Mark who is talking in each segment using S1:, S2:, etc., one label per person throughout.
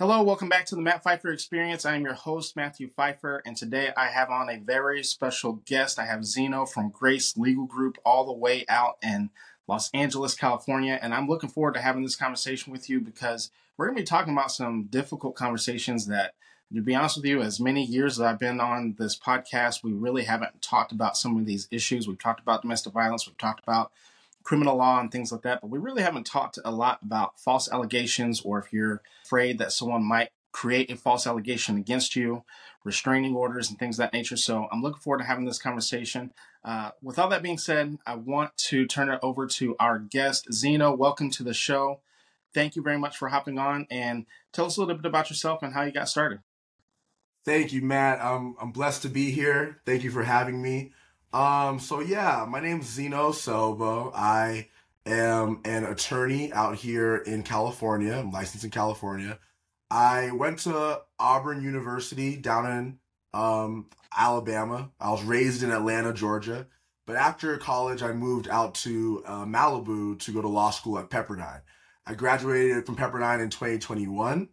S1: Hello, welcome back to the Matt Pfeiffer Experience. I am your host, Matthew Pfeiffer, and today I have on a very special guest. I have Zino from Grace Legal Group, all the way out in Los Angeles, California. And I'm looking forward to having this conversation with you because we're going to be talking about some difficult conversations that, to be honest with you, as many years that I've been on this podcast, we really haven't talked about some of these issues. We've talked about domestic violence, we've talked about criminal law and things like that, but we really haven't talked a lot about false allegations or if you're afraid that someone might create a false allegation against you, restraining orders, and things of that nature. So I'm looking forward to having this conversation. Uh, with all that being said, I want to turn it over to our guest, Zino. Welcome to the show. Thank you very much for hopping on and tell us a little bit about yourself and how you got started.
S2: Thank you, Matt. I'm, I'm blessed to be here. Thank you for having me. Um, so yeah, my name's Zino Osehobo. I am an attorney out here in California. I'm licensed in California. I went to Auburn University down in um, Alabama. I was raised in Atlanta, Georgia. But after college, I moved out to uh, Malibu to go to law school at Pepperdine. I graduated from Pepperdine in 2021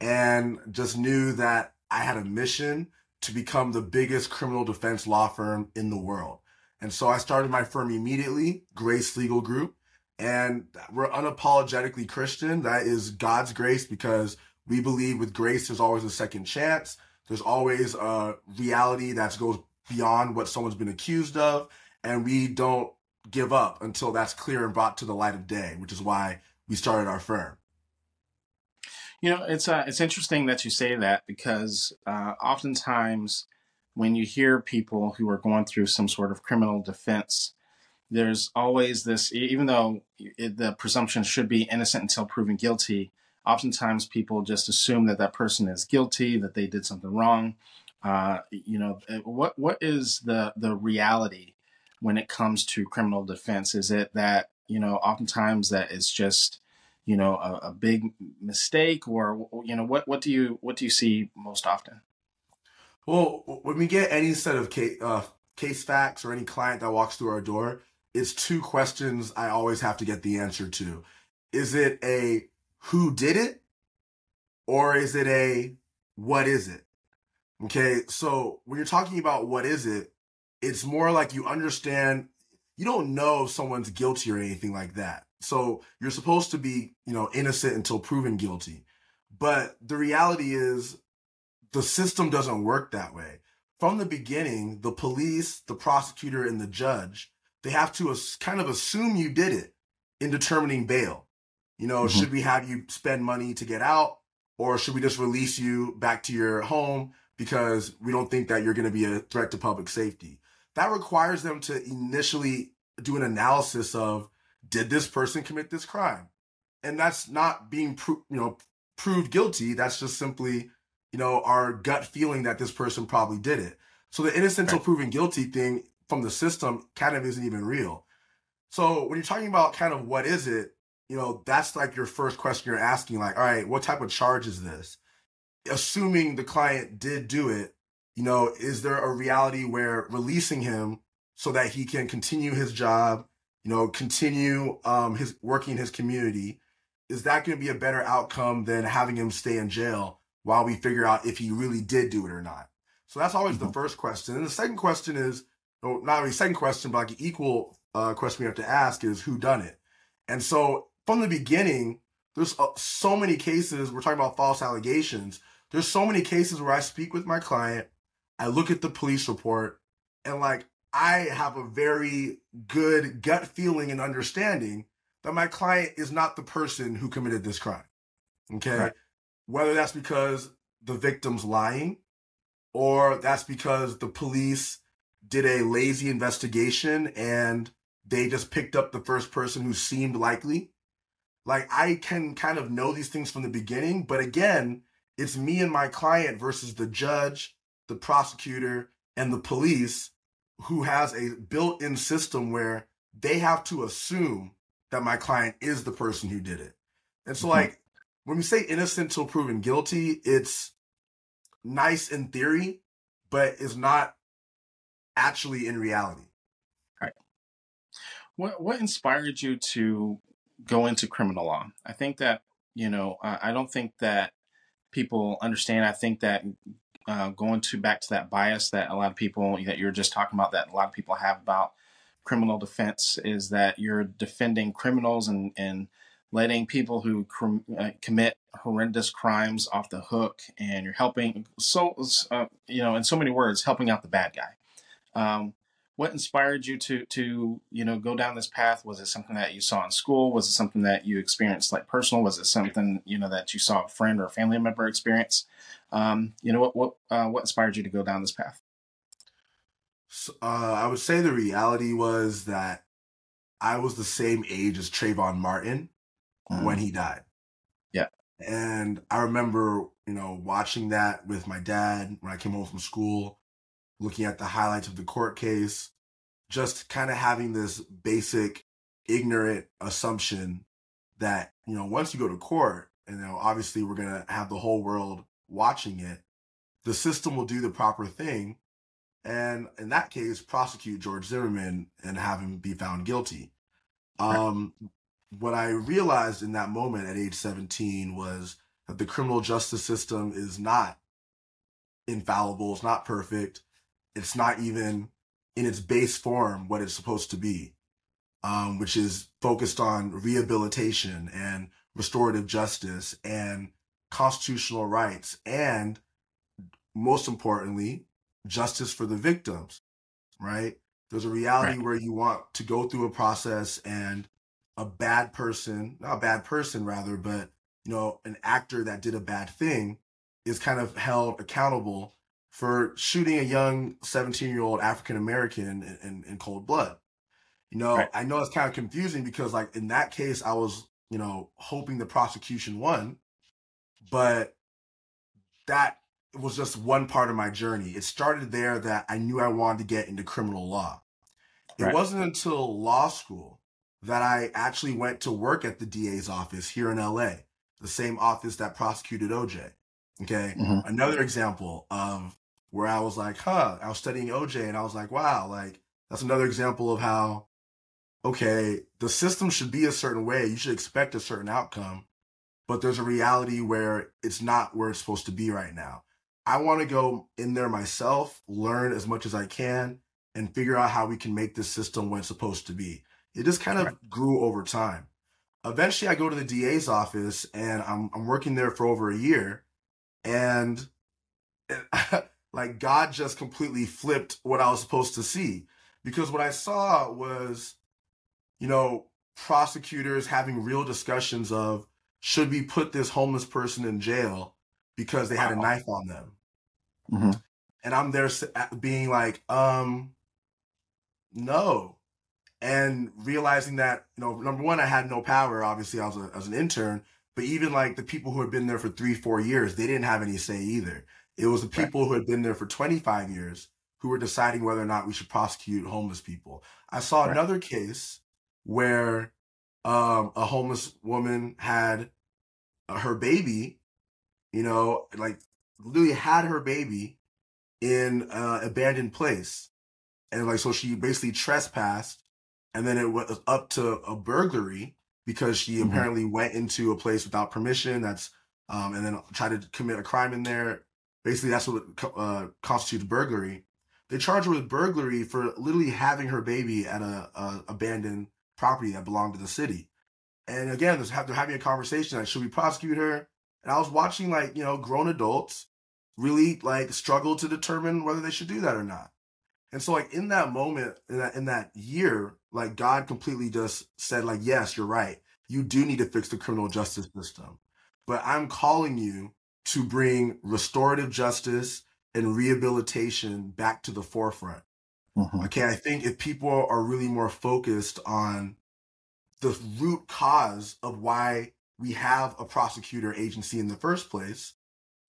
S2: and just knew that I had a mission to become the biggest criminal defense law firm in the world. And so I started my firm immediately, Grace Legal Group. And we're unapologetically Christian. That is God's grace because we believe with grace, there's always a second chance. There's always a reality that goes beyond what someone's been accused of. And we don't give up until that's clear and brought to the light of day, which is why we started our firm.
S1: You know, it's uh, it's interesting that you say that because uh, oftentimes when you hear people who are going through some sort of criminal defense, there's always this, even though it, the presumption should be innocent until proven guilty. Oftentimes, people just assume that that person is guilty, that they did something wrong. Uh, you know, uh, what what is the the reality when it comes to criminal defense? Is it that you know, oftentimes that it's just you know a, a, big mistake or you know what what do you what do you see most often?
S2: Well when we get any set of case, uh, case facts or any client that walks through our door it's two questions i always have to get the answer to. Is it a who did it? Or is it a what is it? Okay so when you're talking about what is it it's more like you understand you don't know if someone's guilty or anything like that so you're supposed to be, you know, innocent until proven guilty. But the reality is the system doesn't work that way. From the beginning, the police, the prosecutor, and the judge, they have to kind of assume you did it in determining bail. You know, mm-hmm. should we have you spend money to get out or should we just release you back to your home because we don't think that you're going to be a threat to public safety? That requires them to initially do an analysis of did this person commit this crime? And that's not being pro- you know proved guilty. That's just simply you know our gut feeling that this person probably did it. So the innocent until right. proven guilty thing from the system kind of isn't even real. So when you're talking about kind of what is it, you know, that's like your first question you're asking, like, all right, what type of charge is this? Assuming the client did do it, you know, is there a reality where releasing him so that he can continue his job, you know, continue um, his working his community, is that going to be a better outcome than having him stay in jail while we figure out if he really did do it or not? So that's always mm-hmm. the first question. And the second question is, well, not really second question, but like an equal uh, question we have to ask is who done it? And so from the beginning, there's uh, so many cases. We're talking about false allegations. There's so many cases where I speak with my client, I look at the police report, and like I have a very good gut feeling and understanding that my client is not the person who committed this crime. Okay. Right. Whether that's because the victim's lying or that's because the police did a lazy investigation and they just picked up the first person who seemed likely. Like I can kind of know these things from the beginning, but again, it's me and my client versus the judge, the prosecutor, and the police who has a built-in system where they have to assume that my client is the person who did it. And so mm-hmm. like when we say innocent till proven guilty, it's nice in theory, but is not actually in reality.
S1: Right. What what inspired you to go into criminal law? I think that, you know, I don't think that people understand. I think that uh, going to back to that bias that a lot of people that you're just talking about that a lot of people have about criminal defense is that you're defending criminals and and letting people who cr- uh, commit horrendous crimes off the hook, and you're helping so uh, you know in so many words helping out the bad guy. Um, what inspired you to to you know go down this path? Was it something that you saw in school? Was it something that you experienced like personal? Was it something you know that you saw a friend or a family member experience um, you know what what uh, what inspired you to go down this path?
S2: So, uh, i would say the reality was that i was the same age as trayvon martin mm-hmm. when he died.
S1: Yeah.
S2: And i remember you know watching that with my dad when i came home from school looking at the highlights of the court case, just kind of having this basic ignorant assumption that, you know, once you go to court, and you know, obviously we're going to have the whole world watching it, the system will do the proper thing. And in that case, prosecute George Zimmerman and have him be found guilty. Um, what I realized in that moment at age 17 was that the criminal justice system is not infallible, it's not perfect it's not even in its base form what it's supposed to be, um, which is focused on rehabilitation and restorative justice and constitutional rights and most importantly, justice for the victims, right? There's a reality right. where you want to go through a process and a bad person, not a bad person rather, but you know, an actor that did a bad thing is kind of held accountable for shooting a young 17 year old African American in, in, in, cold blood. You know, right. I know it's kind of confusing because, like, in that case, I was, you know, hoping the prosecution won, but that was just one part of my journey. It started there that I knew I wanted to get into criminal law. It right. wasn't until law school that I actually went to work at the DA's office here in LA, the same office that prosecuted OJ. Okay. Mm-hmm. Another example of where I was like, huh, I was studying OJ and I was like, wow, like that's another example of how, okay, the system should be a certain way. You should expect a certain outcome, but there's a reality where it's not where it's supposed to be right now. I want to go in there myself, learn as much as I can, and figure out how we can make this system what it's supposed to be. It just kind of grew over time. Eventually, I go to the DA's office and I'm, I'm working there for over a year. And like God just completely flipped what I was supposed to see. Because what I saw was, you know, prosecutors having real discussions of should we put this homeless person in jail because they had a knife on them. Mm-hmm. And I'm there being like, um, no. And realizing that, you know, number one, I had no power. Obviously, I was, a, as an intern, but even like the people who had been there for three, four years, they didn't have any say either. It was the people right. who had been there for 25 years who were deciding whether or not we should prosecute homeless people. I saw right. another case where um, a homeless woman had uh, her baby, you know, like literally had her baby in an abandoned place. And like, so she basically trespassed and then it was up to a burglary because she mm-hmm. apparently went into a place without permission. That's, um, and then tried to commit a crime in there Basically, that's what uh, constitutes burglary. They charge her with burglary for literally having her baby at a, a abandoned property that belonged to the city. And again, they're having a conversation like, should we prosecute her? And I was watching like you know grown adults really like struggle to determine whether they should do that or not. And so like in that moment, in that in that year, like God completely just said like, yes, you're right. You do need to fix the criminal justice system. But I'm calling you to bring restorative justice and rehabilitation back to the forefront. Mm-hmm. Okay, I think if people are really more focused on the root cause of why we have a prosecutor agency in the first place,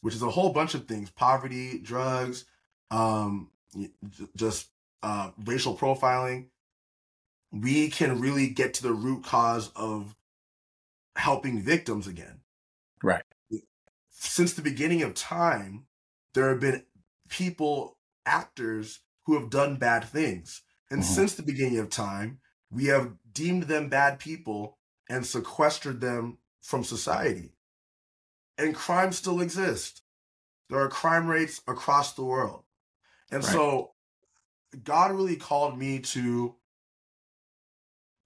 S2: which is a whole bunch of things poverty, drugs, um, just uh, racial profiling, we can really get to the root cause of helping victims again.
S1: Right
S2: since the beginning of time, there have been people, actors who have done bad things. And mm-hmm. since the beginning of time, we have deemed them bad people and sequestered them from society. and crime still exists. There are crime rates across the world. And
S1: Right.
S2: so God really called me to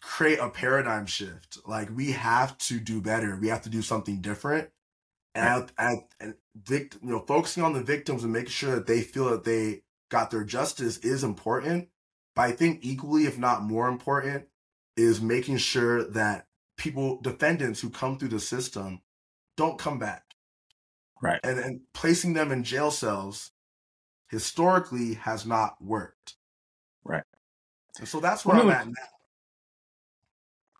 S2: create a paradigm shift. Like we have to do better. We have to do something different. And, and, and vict, you know, focusing on the victims and making sure that they feel that they got their justice is important. But I think equally, if not more important, is making sure that people, defendants who come through the system, don't come back.
S1: Right.
S2: And and placing them in jail cells historically has not worked.
S1: Right.
S2: And so that's where I'm
S1: the-
S2: at now.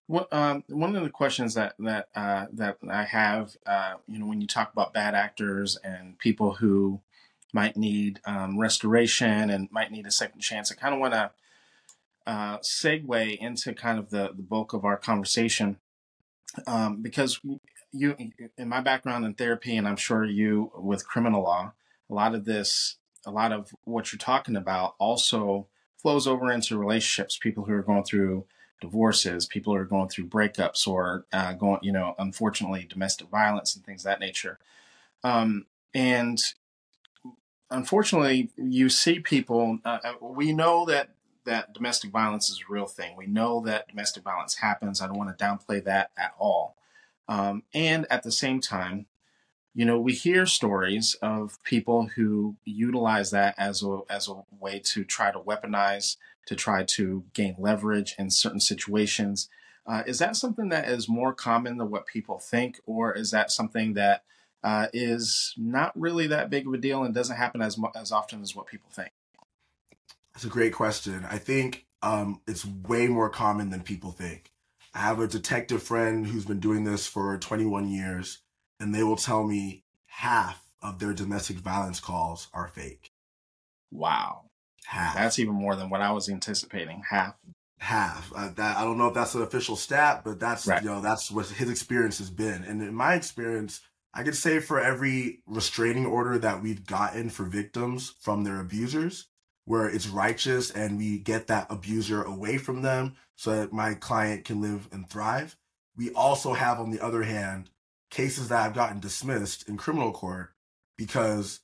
S1: What um, one of the questions that that uh, that I have, uh, you know, when you talk about bad actors and people who might need um, restoration and might need a second chance, I kind of want to uh, segue into kind of the the bulk of our conversation um, because you, in my background in therapy, and I'm sure you with criminal law, a lot of this, a lot of what you're talking about, also flows over into relationships. People who are going through divorces, people who are going through breakups, or uh, going, you know, unfortunately, domestic violence and things that nature. Um, and unfortunately, you see people. Uh, uh, we know that that domestic violence is a real thing. We know that domestic violence happens. I don't want to downplay that at all. Um, and at the same time, you know, we hear stories of people who utilize that as a as a way to try to weaponize, to try to gain leverage in certain situations. Uh, is that something that is more common than what people think, or is that something that uh, is not really that big of a deal and doesn't happen as as often as what people think?
S2: That's a great question. I think um, it's way more common than people think. I have a detective friend who's been doing this for 21 years, and they will tell me half of their domestic violence calls are fake.
S1: Wow,
S2: Half.
S1: that's even more than what I was anticipating. Half.
S2: half. Uh, that I don't know if that's an official stat, but that's
S1: Right.
S2: you know that's what his experience has been. And in my experience, I could say for every restraining order that we've gotten for victims from their abusers, where it's righteous and we get that abuser away from them so that my client can live and thrive. We also have, on the other hand, cases that I've gotten dismissed in criminal court because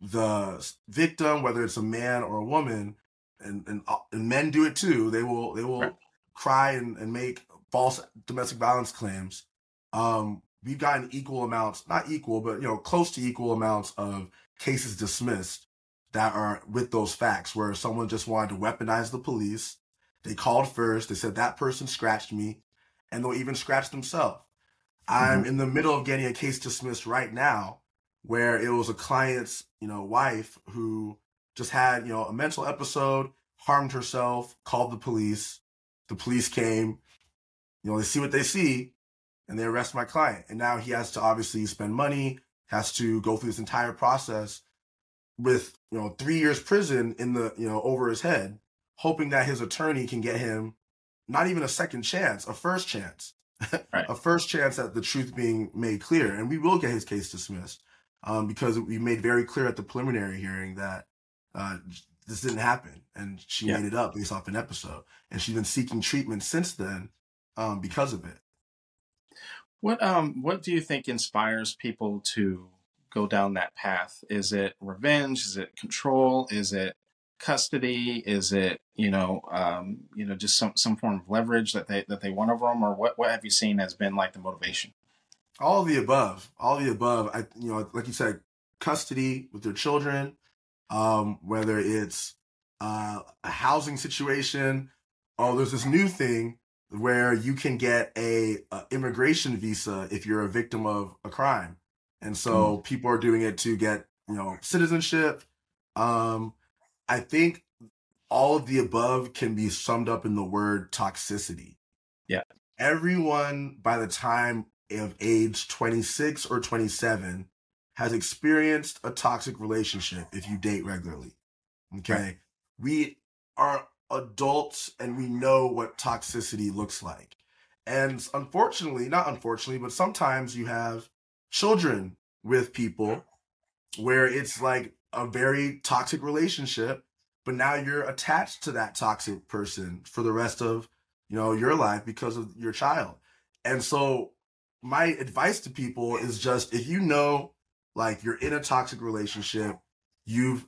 S2: the victim, whether it's a man or a woman, and and, uh, and men do it too. They will they will
S1: Right.
S2: cry and, and make false domestic violence claims. Um, we've gotten equal amounts, not equal, but you know, close to equal amounts of cases dismissed that are with those facts, where someone just wanted to weaponize the police. They called first. They said that person scratched me, and they'll even scratch themselves. I'm mm-hmm. in the middle of getting a case dismissed right now, where it was a client's, you know, wife who just had, you know, a mental episode, harmed herself, called the police. The police came, you know, they see what they see, and they arrest my client. And now he has to obviously spend money, has to go through this entire process with, you know, three years prison in the, you know, over his head, hoping that his attorney can get him not even a second chance, a first chance.
S1: Right.
S2: a first chance at the truth being made clear. And we will get his case dismissed um, because we made very clear at the preliminary hearing that uh, this didn't happen. And she
S1: Yeah.
S2: made it up based off an episode. And she's been seeking treatment since then um, because of it.
S1: What um what do you think inspires people to go down that path? Is it revenge? Is it control? Is it custody? Is it you know um you know just some some form of leverage that they that they want over them, or what what have you seen has been like the motivation?
S2: All the above, all the above. I, you know, like you said, custody with their children, um, whether it's uh, a housing situation. Oh, there's this new thing where you can get a, a immigration visa if you're a victim of a crime, and so people are doing it to get you know citizenship. Um, I think all of the above can be summed up in the word toxicity.
S1: Yeah.
S2: Everyone by the time of age 26 or 27 has experienced a toxic relationship if you date regularly. Okay.
S1: Right.
S2: We are adults and we know what toxicity looks like. And unfortunately, not unfortunately, but sometimes you have children with people where it's like a very toxic relationship, but now you're attached to that toxic person for the rest of, you know, your life because of your child. And so my advice to people is just if you know like you're in a toxic relationship, you've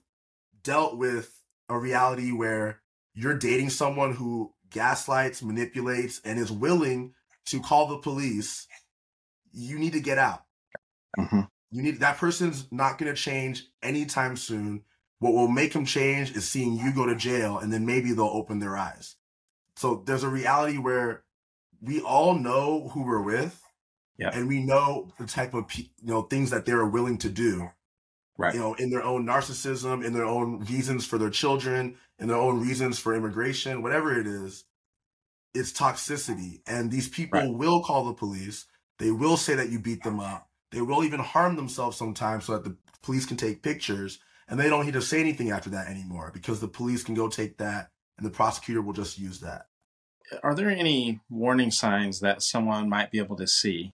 S2: dealt with a reality where you're dating someone who gaslights, manipulates, and is willing to call the police, you need to get out. Mm-hmm. You need that person's not going to change anytime soon. What will make them change is seeing you go to jail, and then maybe they'll open their eyes. So there's a reality where we all know who we're with, yeah. and we know the type of you know things that they're willing to do right. You know in their own narcissism in their own reasons for their children in their own reasons for immigration whatever it is it's toxicity. And these people right. will call the police. They will say that you beat them up. They will even harm themselves sometimes so that the police can take pictures. And they don't need to say anything after that anymore because the police can go take that and the prosecutor will just use that.
S1: Are there any warning signs that someone might be able to see.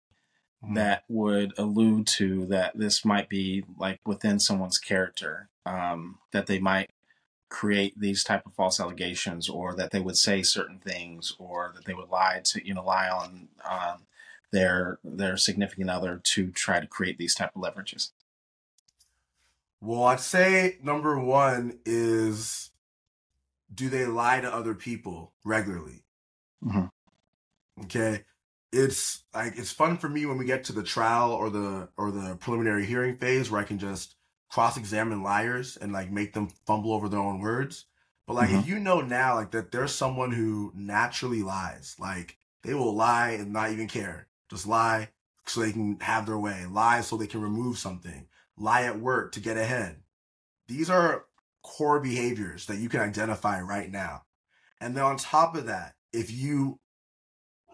S1: That would allude to that this might be like within someone's character um, that they might create these type of false allegations or that they would say certain things or that they would lie to you know lie on um, their their significant other to try to create these type of leverages.
S2: Well i'd say number one is do they lie to other people regularly? Mm-hmm. okay it's like it's fun for me when we get to the trial or the or the preliminary hearing phase where I can just cross-examine liars and like make them fumble over their own words. But like mm-hmm. if you know now like that there's someone who naturally lies, like they will lie and not even care. Just lie so they can have their way, lie so they can remove something, lie at work to get ahead. These are core behaviors that you can identify right now. And then on top of that, if you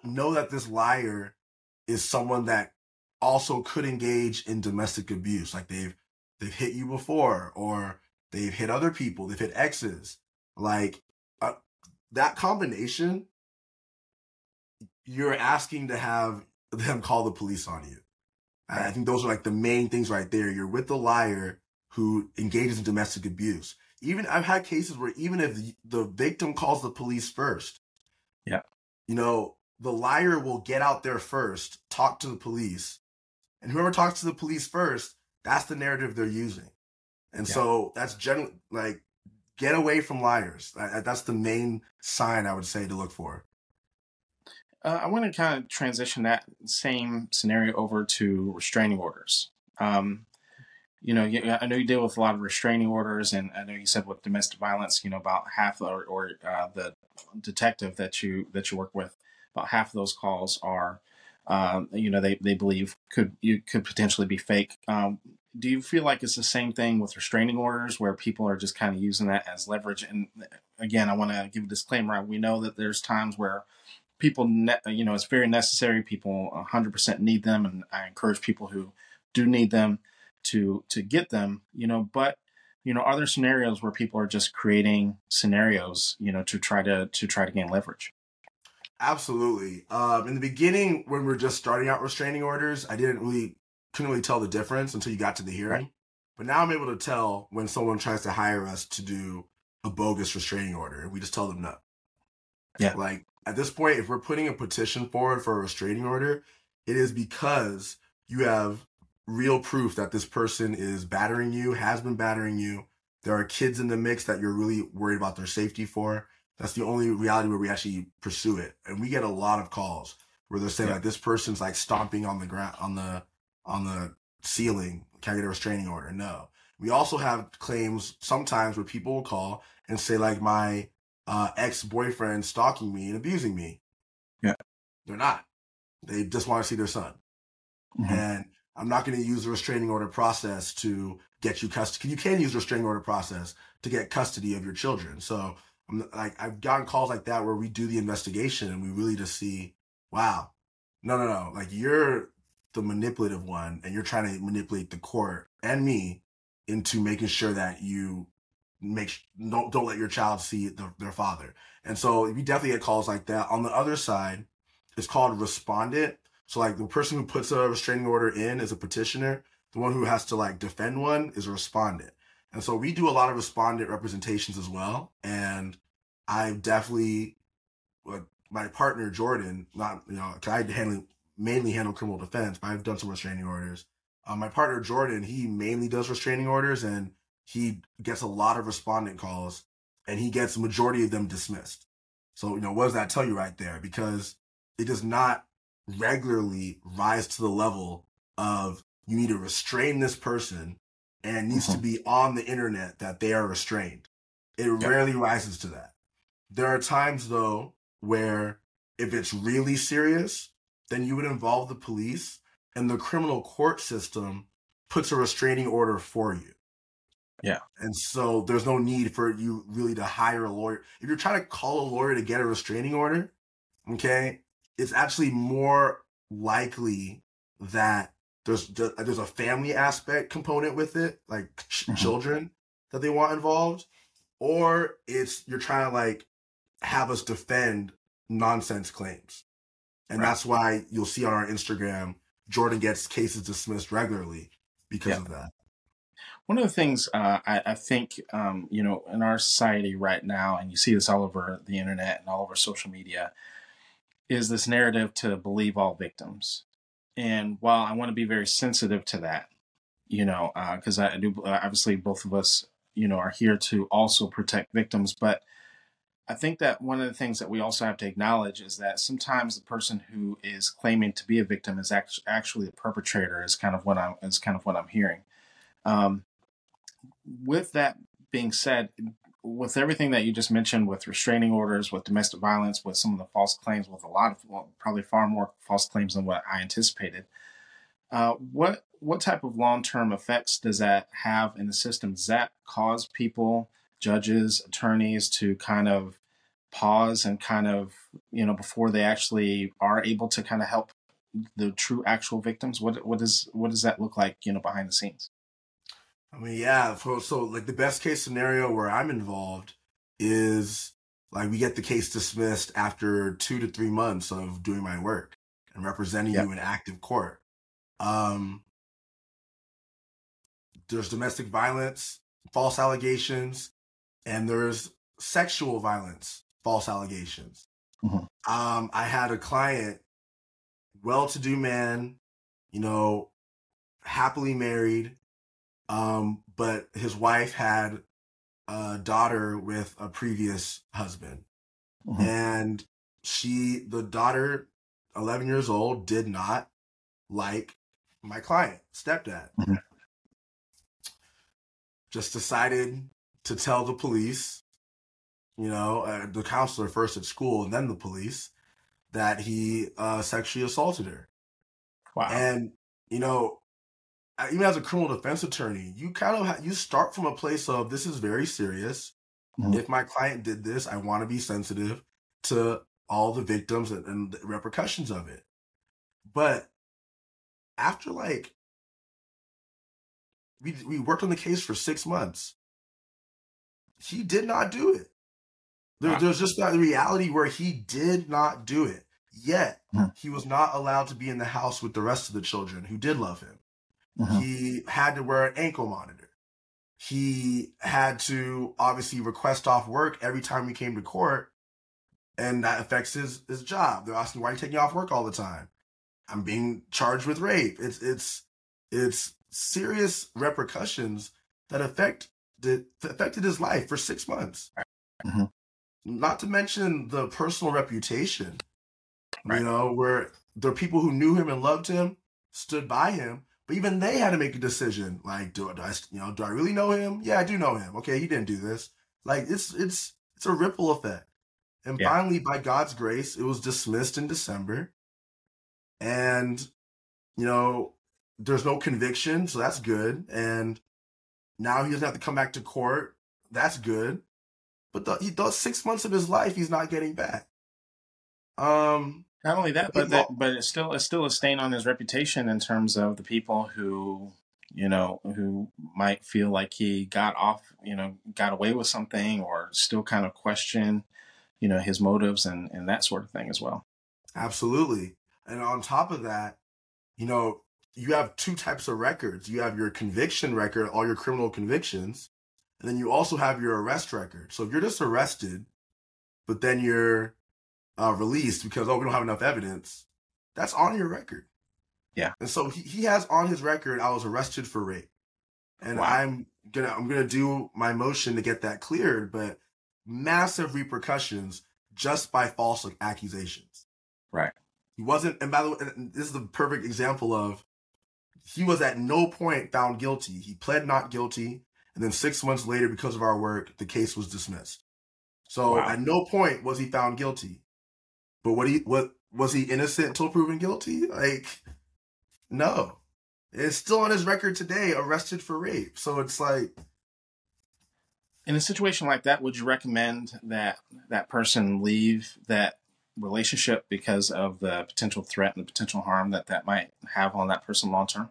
S2: know that this liar is someone that also could engage in domestic abuse. Like they've they've hit you before, or they've hit other people. They've hit exes. Like uh, that combination, you're asking to have them call the police on you. I think those are like the main things right there. You're with the liar who engages in domestic abuse. Even I've had cases where even if the victim calls the police first,
S1: yeah,
S2: you know, the liar will get out there first, talk to the police, and whoever talks to the police first, that's the narrative they're using. And yeah. so that's generally like get away from liars. That's the main sign I would say to look for.
S1: Uh, I want to kind of transition that same scenario over to restraining orders. Um, you know, I know you deal with a lot of restraining orders, and I know you said with domestic violence, you know, about half or, or uh, the detective that you that you work with about half of those calls are, um, you know, they, they believe could you could potentially be fake. Um, do you feel like it's the same thing with restraining orders where people are just kind of using that as leverage? And again, I want to give a disclaimer. We know that there's times where people, ne- you know, it's very necessary. People 100% need them, and I encourage people who do need them to to get them. You know, but you know, are there scenarios where people are just creating scenarios, you know, to try to to try to gain leverage?
S2: Absolutely. Um, in the beginning, when we are just starting out restraining orders, I didn't really couldn't really tell the difference until you got to the hearing. But now I'm able to tell when someone tries to hire us to do a bogus restraining order. And we just tell them no. Yeah. Like at this point, if we're putting a petition forward for a restraining order, it is because you have real proof that this person is battering you, has been battering you. There are kids in the mix that you're really worried about their safety for. That's the only reality where we actually pursue it. And we get a lot of calls where they're saying yeah. like this person's like stomping on the ground on the on the ceiling. Can I get a restraining order? No. We also have claims sometimes where people will call and say like my uh, ex boyfriend stalking me and abusing me.
S1: Yeah.
S2: They're not. They just want to see their son. Mm-hmm. And I'm not going to use the restraining order process to get you custody. You can use the restraining order process to get custody of your children. So like I've gotten calls like that where we do the investigation and we really just see, wow, no, no, no, like you're the manipulative one and you're trying to manipulate the court and me into making sure that you make don't don't let your child see the, their father. And so we definitely get calls like that. On the other side, it's called respondent. So like the person who puts a restraining order in is a petitioner. The one who has to like defend one is a respondent. And so we do a lot of respondent representations as well. And I definitely, my partner Jordan, not you know, I handle mainly handle criminal defense, but I've done some restraining orders. Uh, my partner Jordan, he mainly does restraining orders and he gets a lot of respondent calls and he gets majority of them dismissed. So, you know, what does that tell you right there? Because it does not regularly rise to the level of you need to restrain this person and needs mm-hmm. to be on the internet that they are restrained. It yep. rarely rises to that. There are times though where if it's really serious, then you would involve the police and the criminal court system puts a restraining order for you.
S1: Yeah.
S2: And so there's no need for you really to hire a lawyer. If you're trying to call a lawyer to get a restraining order, okay, it's actually more likely that there's there's a family aspect component with it, like mm-hmm. children that they want involved, or it's you're trying to like have us defend nonsense claims. And right. that's why you'll see on our Instagram, Jordan gets cases dismissed regularly because yeah. of that.
S1: One of the things uh, I, I, think, um, you know, in our society right now, and you see this all over the internet and all over social media, is this narrative to believe all victims. And while I want to be very sensitive to that, you know, because uh, I do, obviously, both of us, you know, are here to also protect victims, but I think that one of the things that we also have to acknowledge is that sometimes the person who is claiming to be a victim is actually a perpetrator. Is kind of what I'm is kind of what I'm hearing. Um, with that being said, with everything that you just mentioned, with restraining orders, with domestic violence, with some of the false claims, with a lot of well, probably far more false claims than what I anticipated. Uh, what what type of long term effects does that have in the system? Does that cause people judges, attorneys to kind of pause and kind of, you know, before they actually are able to kind of help the true actual victims? What what does what does that look like, you know, behind the scenes?
S2: I mean, yeah. So, so like the best case scenario where I'm involved is like we get the case dismissed after two to three months of doing my work and representing yep. you in active court. Um, there's domestic violence, false allegations, and there's sexual violence, false allegations. Mm-hmm. Um, I had a client, well to do man, you know, happily married, um, but his wife had a daughter with a previous husband. Mm-hmm. And she, the daughter, 11 years old, did not like my client, stepdad. Mm-hmm. Just decided to tell the police, you know, uh, the counselor first at school and then the police, that he uh, sexually assaulted her. Wow. And, you know, even as a criminal defense attorney, you kind of ha- you start from a place of this is very serious. Mm-hmm. If my client did this, I want to be sensitive to all the victims and, and the repercussions of it. But after like we we worked on the case for six months, he did not do it. There, there's just that reality where he did not do it. Yet mm-hmm. he was not allowed to be in the house with the rest of the children who did love him. Mm-hmm. He had to wear an ankle monitor. He had to obviously request off work every time he came to court, and that affects his his job. They're asking why are you taking off work all the time. I'm being charged with rape. It's it's it's serious repercussions that affect that affected his life for six months. Mm-hmm. Not to mention the personal reputation. Right. You know, where there are people who knew him and loved him, stood by him, but even they had to make a decision. Like, do, do I, you know, do I really know him? Yeah, I do know him. Okay, he didn't do this. Like, it's it's it's a ripple effect. And yeah. finally, by God's grace, it was dismissed in December. And, you know, there's no conviction, so that's good. And now he doesn't have to come back to court. That's good. But the, he does six months of his life he's not getting back. Um,
S1: not only that, but that, but it's still it's still a stain on his reputation in terms of the people who you know who might feel like he got off, you know, got away with something, or still kind of question, you know, his motives and and that sort of thing as well.
S2: Absolutely, and on top of that, you know, you have two types of records. You have your conviction record, all your criminal convictions, and then you also have your arrest record. So if you're just arrested, but then you're uh, released because oh we don't have enough evidence, that's on your record.
S1: Yeah.
S2: And so he, he has on his record, I was arrested for rape. And
S1: Wow.
S2: I'm gonna I'm gonna do my motion to get that cleared, but massive repercussions just by false accusations.
S1: Right.
S2: He wasn't, and by the way, this is the perfect example of he was at no point found guilty. He pled not guilty, and then six months later, because of our work, the case was dismissed. So
S1: Wow.
S2: at no point was he found guilty. But what he what was he innocent until proven guilty? Like, no. It's still on his record today, arrested for rape. So it's like
S1: In a situation like that, would you recommend that that person leave that relationship because of the potential threat and the potential harm that that might have on that person long term?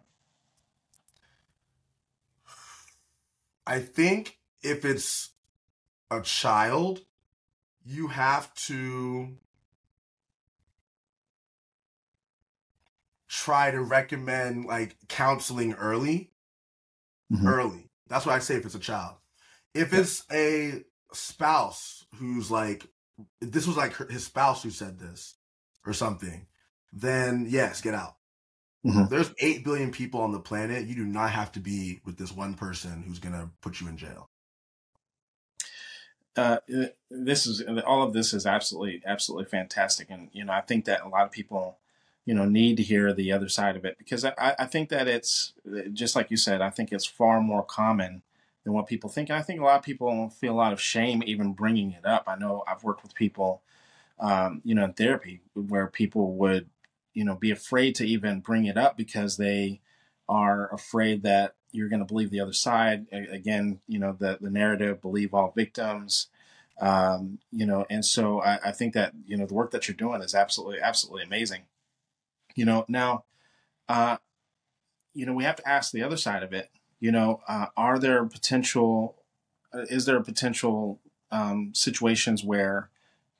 S2: I think if it's a child, you have to try to recommend like counseling early.
S1: Mhm.
S2: Early. That's what I say if it's a child. If it's a spouse who's like, this was like his spouse who said this or something, then yes, get out.
S1: Mhm.
S2: There's 8 billion people on the planet. You do not have to be with this one person who's going to put you in jail.
S1: uh, this is all of this is absolutely absolutely fantastic, and you know I think that a lot of people you know need to hear the other side of it because I, I think that it's just like you said I think it's far more common than what people think, and I think a lot of people feel a lot of shame even bringing it up. I know I've worked with people um, you know in therapy where people would you know be afraid to even bring it up because they are afraid that you're going to believe the other side. Again you know the the narrative believe all victims um, you know and so I, I think that you know the work that you're doing is absolutely absolutely amazing you know now uh, you know we have to ask the other side of it you know uh, are there potential uh, is there a potential um, situations where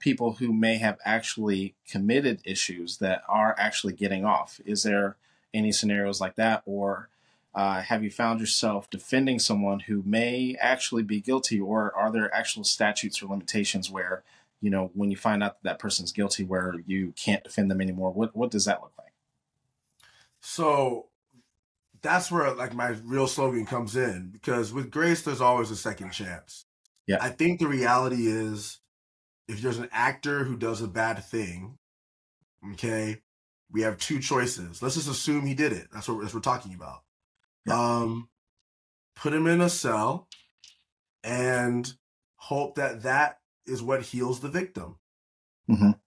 S1: people who may have actually committed issues that are actually getting off? Is there any scenarios like that? Or uh, have you found yourself defending someone who may actually be guilty? Or are there actual statutes or limitations where you know when you find out that that person's guilty where you can't defend them anymore what what does that look like
S2: So that's where like my real slogan comes in because with grace there's always a second chance.
S1: Yeah.
S2: I think the reality is if there's an actor who does a bad thing, okay, we have two choices. Let's just assume he did it. That's what, that's what we're talking about. Um put him in a cell and hope that that is what heals the victim.
S1: Mhm.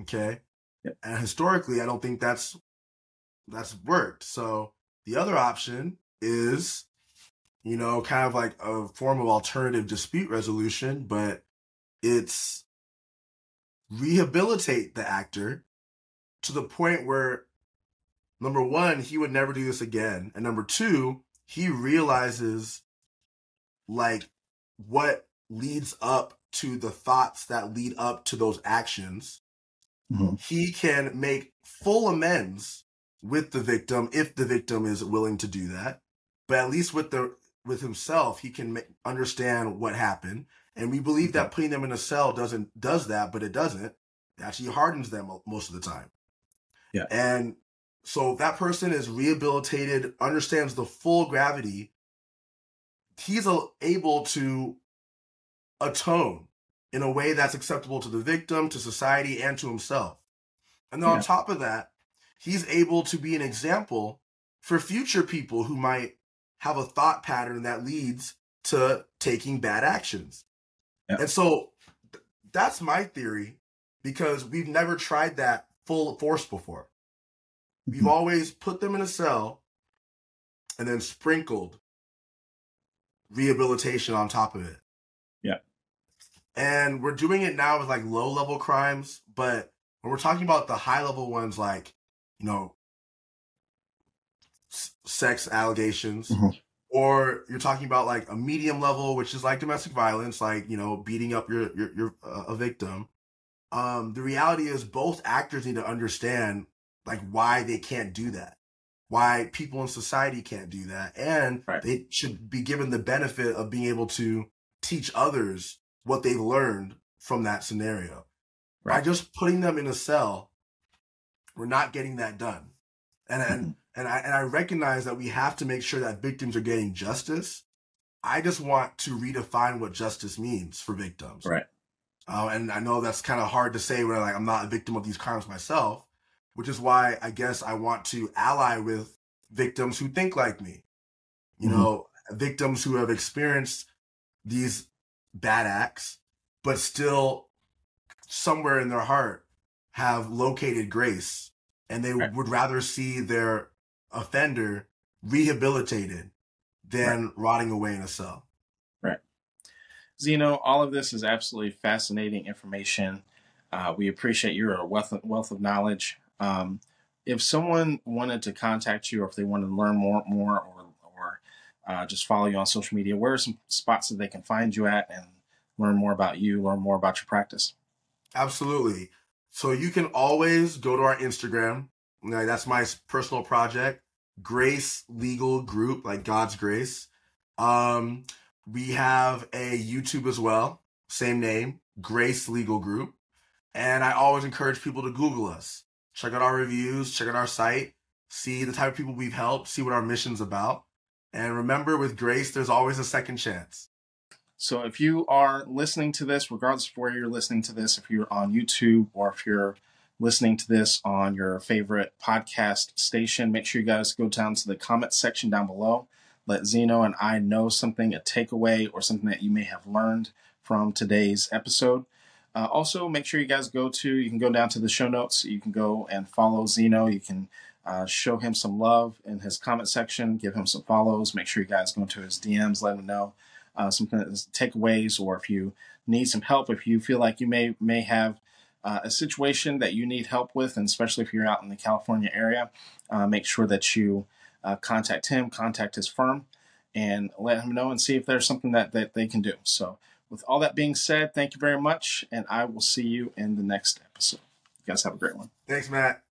S2: Okay?
S1: Yep.
S2: And historically I don't think that's that's worked. So the other option is, you know, kind of like a form of alternative dispute resolution, but it's rehabilitate the actor to the point where number one, he would never do this again. And number two, he realizes like what leads up to the thoughts that lead up to those actions.
S1: Mhm.
S2: He can make full amends with the victim if the victim is willing to do that. But at least with the with himself, he can ma- understand what happened. And we believe that putting them in a cell doesn't does that, but it doesn't. It actually hardens them most of the time.
S1: Yeah.
S2: And so that person is rehabilitated, understands the full gravity, he's able to atone in a way that's acceptable to the victim, to society, and to himself. And then on top of that, he's able to be an example for future people who might have a thought pattern that leads to taking bad actions.
S1: Yeah.
S2: And so th- that's my theory because we've never tried that full force before. We've
S1: Mhm.
S2: always put them in a cell and then sprinkled rehabilitation on top of it.
S1: Yeah.
S2: And we're doing it now with like low level crimes, but when we're talking about the high level ones, like, you know, s- sex allegations,
S1: Mhm.
S2: or you're talking about like a medium level, which is like domestic violence, like, you know, beating up your, your, your, uh, a victim. Um, the reality is both actors need to understand like why they can't do that why people in society can't do that and
S1: Right.
S2: they should be given the benefit of being able to teach others what they've learned from that scenario by just putting them in a cell we're not getting that done. And and
S1: Mm-hmm.
S2: and I and I recognize that we have to make sure that victims are getting justice. I just want to redefine what justice means for victims.
S1: Right.
S2: Uh, and I know that's kind of hard to say when like I'm not a victim of these crimes myself, which is why I guess I want to ally with victims who think like me. You
S1: Mhm.
S2: know, victims who have experienced these bad acts, but still somewhere in their heart have located grace and they
S1: Right.
S2: would rather see their offender rehabilitated than rotting away in a cell.
S1: Right. Zino, all of this is absolutely fascinating information. Uh, we appreciate your wealth of, wealth of knowledge. Um, if someone wanted to contact you, or if they wanted to learn more, more, or or uh, just follow you on social media, where are some spots that they can find you at and learn more about you, learn more about your practice?
S2: Absolutely. So you can always go to our Instagram. Like that's my personal project, Grace Legal Group, like God's Grace. Um, we have a YouTube as well, same name, Grace Legal Group. And I always encourage people to Google us, check out our reviews, check out our site, see the type of people we've helped, see what our mission's about. And remember, with grace, there's always a second chance.
S1: So if you are listening to this, regardless of where you're listening to this, if you're on YouTube or if you're listening to this on your favorite podcast station, make sure you guys go down to the comment section down below. Let Zino and I know something, a takeaway, or something that you may have learned from today's episode. Uh, also, make sure you guys go to, you can go down to the show notes. You can go and follow Zino. You can uh, show him some love in his comment section, give him some follows. Make sure you guys go into his DMs, let him know uh, some takeaways, or if you need some help, if you feel like you may may have uh, a situation that you need help with, and especially if you're out in the California area, uh, make sure that you uh, contact him, contact his firm, and let him know and see if there's something that, that they can do. So, with all that being said, thank you very much, and I will see you in the next episode. You guys have a great one.
S2: Thanks, Matt.